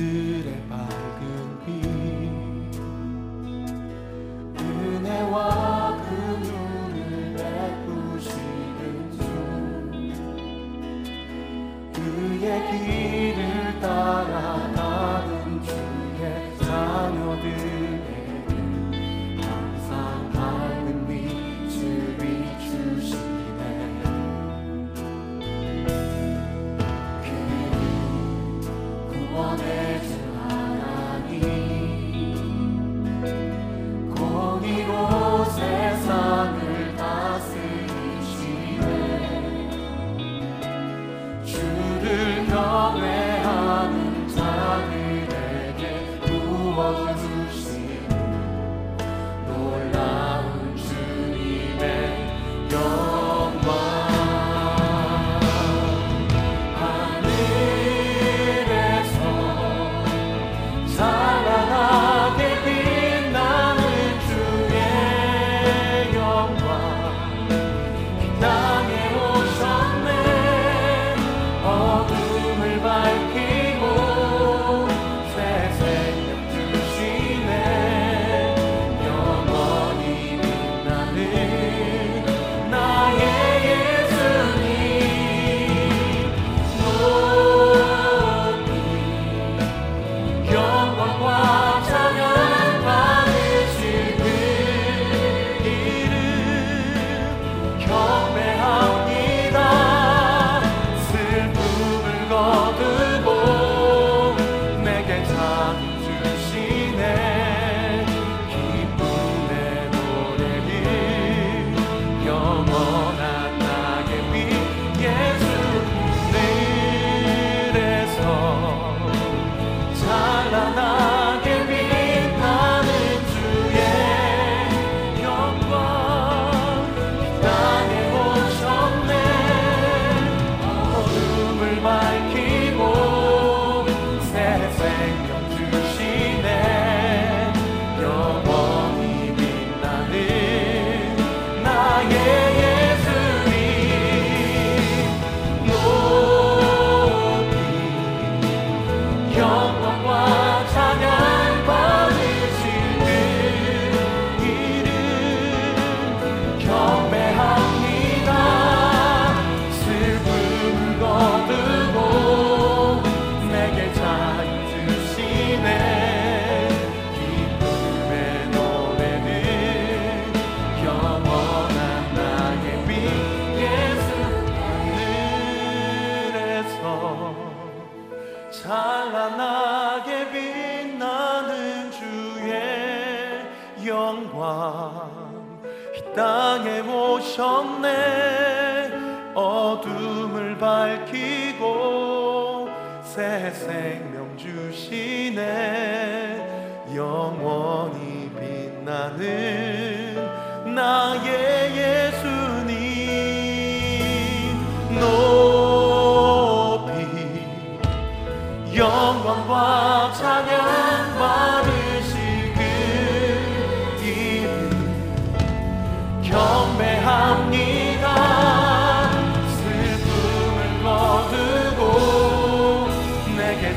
do 땅에 오셨네. 어둠을 밝히고 새 생명 주시네. 영원히 빛나는 나의 예수님. 높이 영광과 찬양.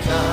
time.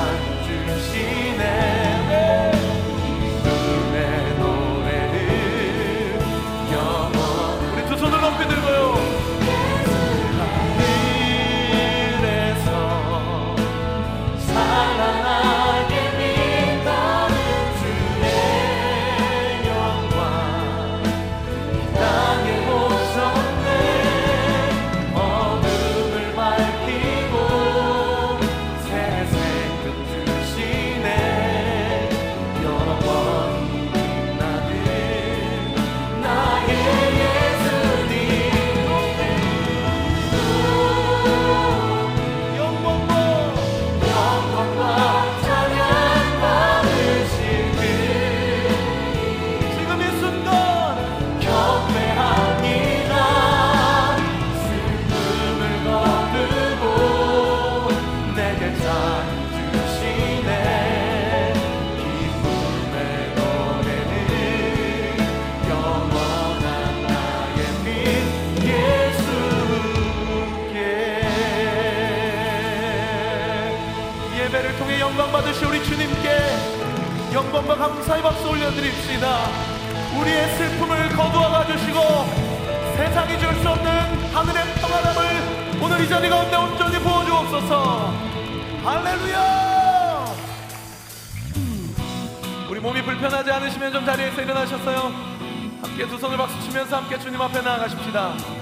예배를 통해 영광 받으시 우리 주님께 영광과 감사의 박수 올려드립시다. 우리의 슬픔을 거두어 가 주시고 세상이 줄 수 없는 하늘의 평안함을 오늘 이 자리 가운데 온전히 부어주옵소서. 할렐루야! 우리 몸이 불편하지 않으시면 좀 자리에서 일어나셨어요. 함께 두 손을 박수 치면서 함께 주님 앞에 나아가십시다.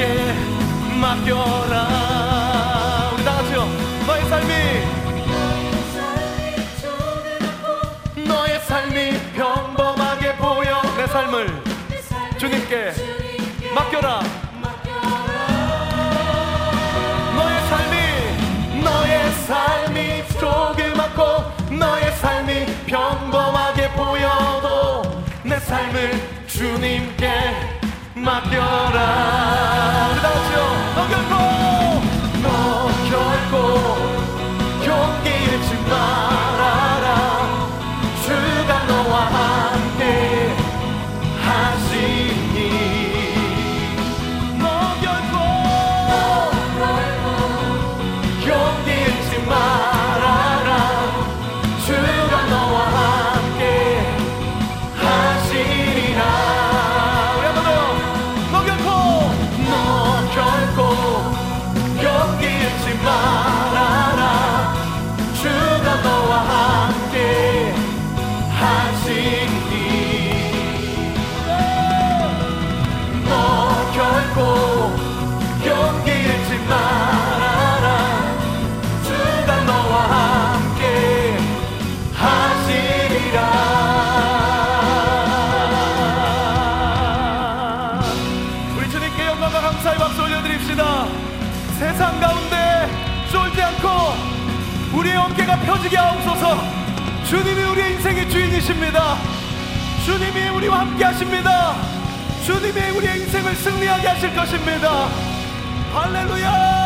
주님께 맡겨라. 우리 다 같이요. 너의 삶이 너의 삶이 평범하게 보여. 내 삶을 주님께 맡겨라. 삶이 조그맣고 너의 삶이 평범하게 보여도 내 삶을 주님께 맡겨라. 우리 다 같이요. 너 결코 펴지게 하옵소서. 주님이 우리의 인생의 주인이십니다. 주님이 우리와 함께 하십니다. 주님이 우리의 인생을 승리하게 하실 것입니다. 할렐루야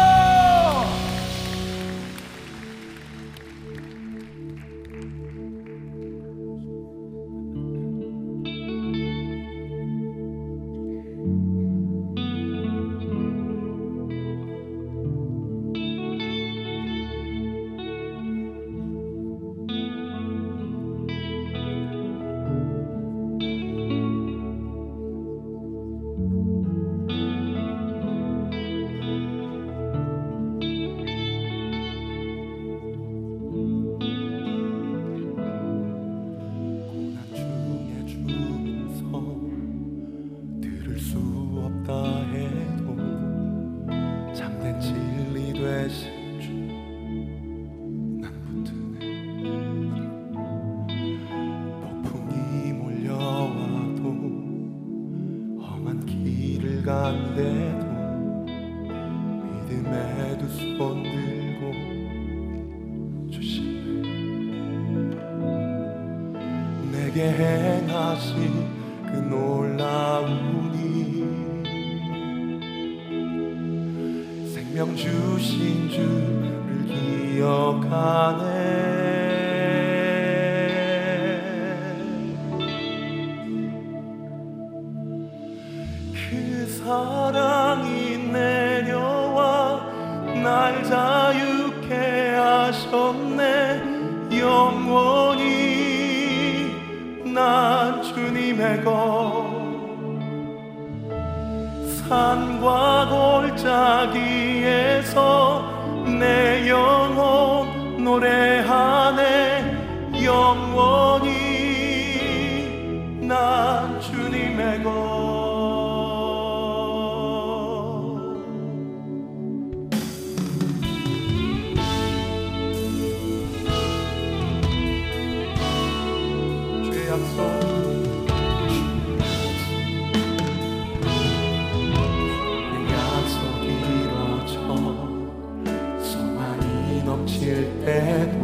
한데도 믿음에 두 손 들고 주시네 내게 행하신 그 놀라운 일. 생명 주신 주를 기억하네. 되고 산과 골짜기에서 내 and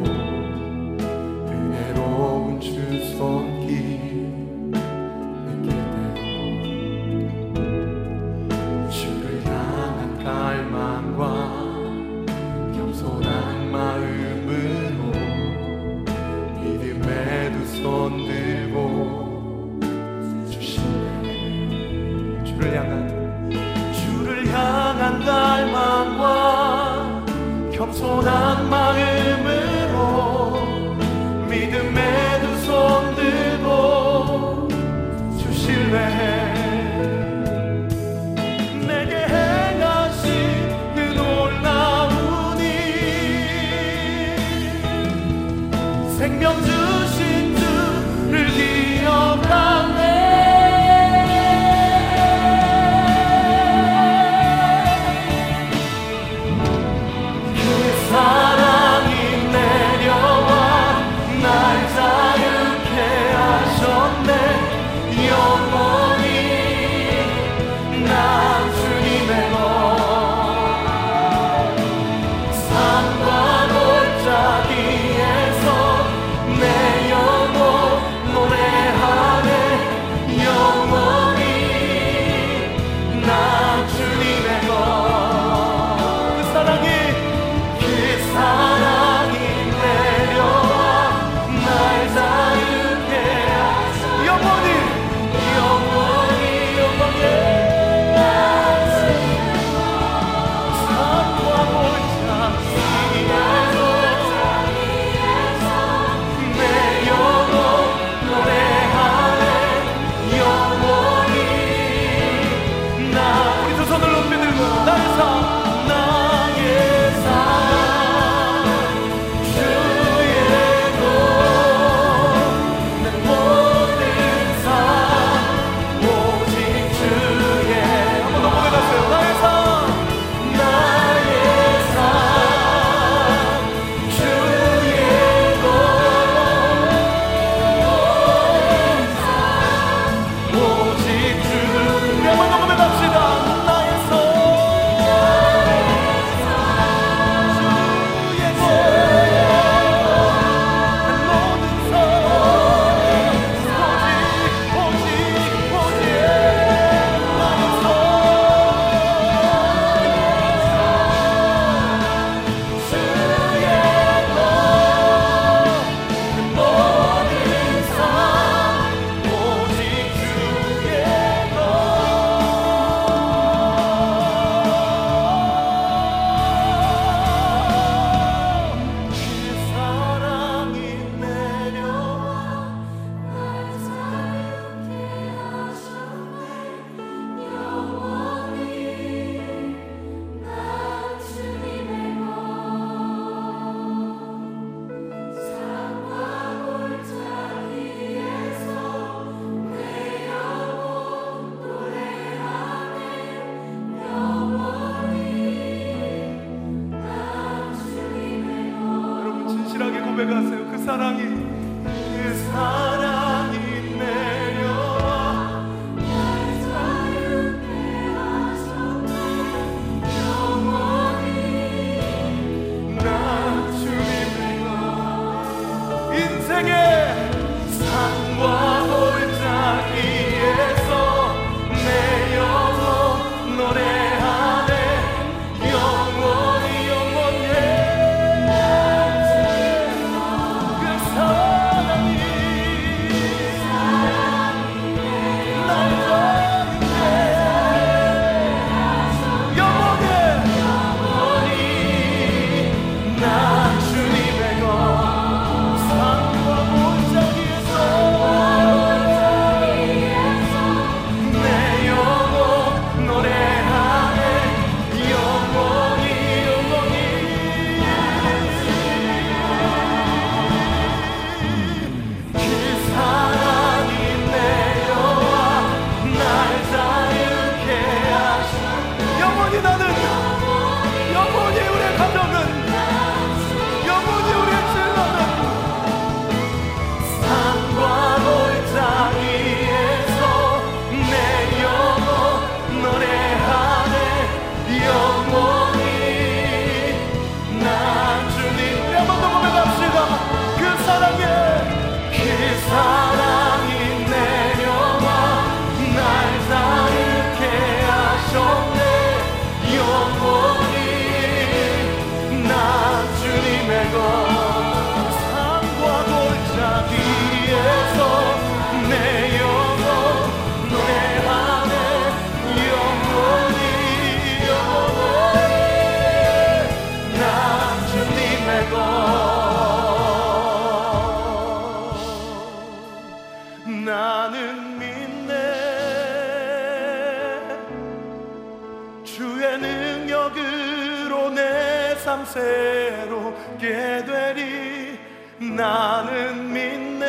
참 새롭게 되리 나는 믿네.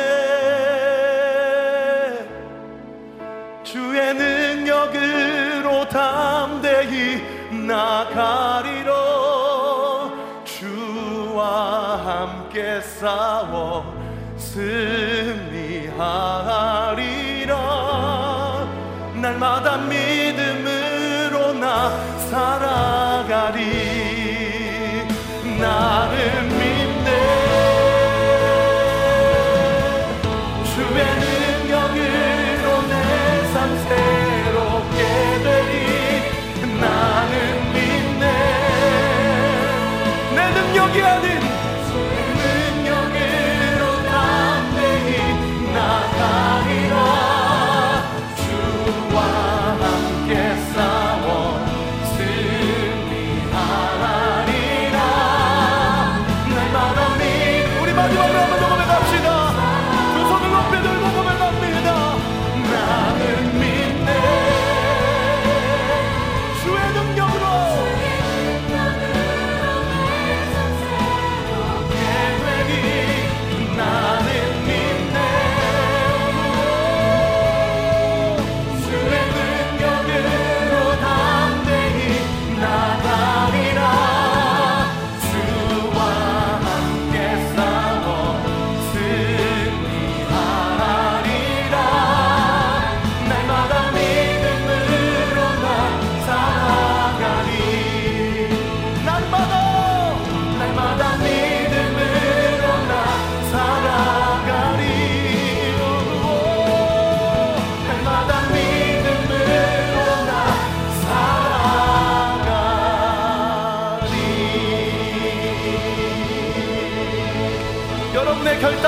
주의 능력으로 담대히 나가리로 주와 함께 싸워 승리하리라. 날마다 믿음으로 나 살아 now.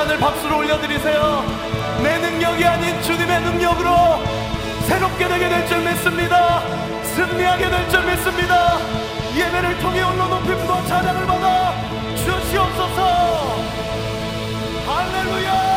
하늘 박수로 올려드리세요. 내 능력이 아닌 주님의 능력으로 새롭게 되게 될 줄 믿습니다. 승리하게 될 줄 믿습니다. 예배를 통해 올라높임과 찬양을 받아 주시옵소서. 할렐루야!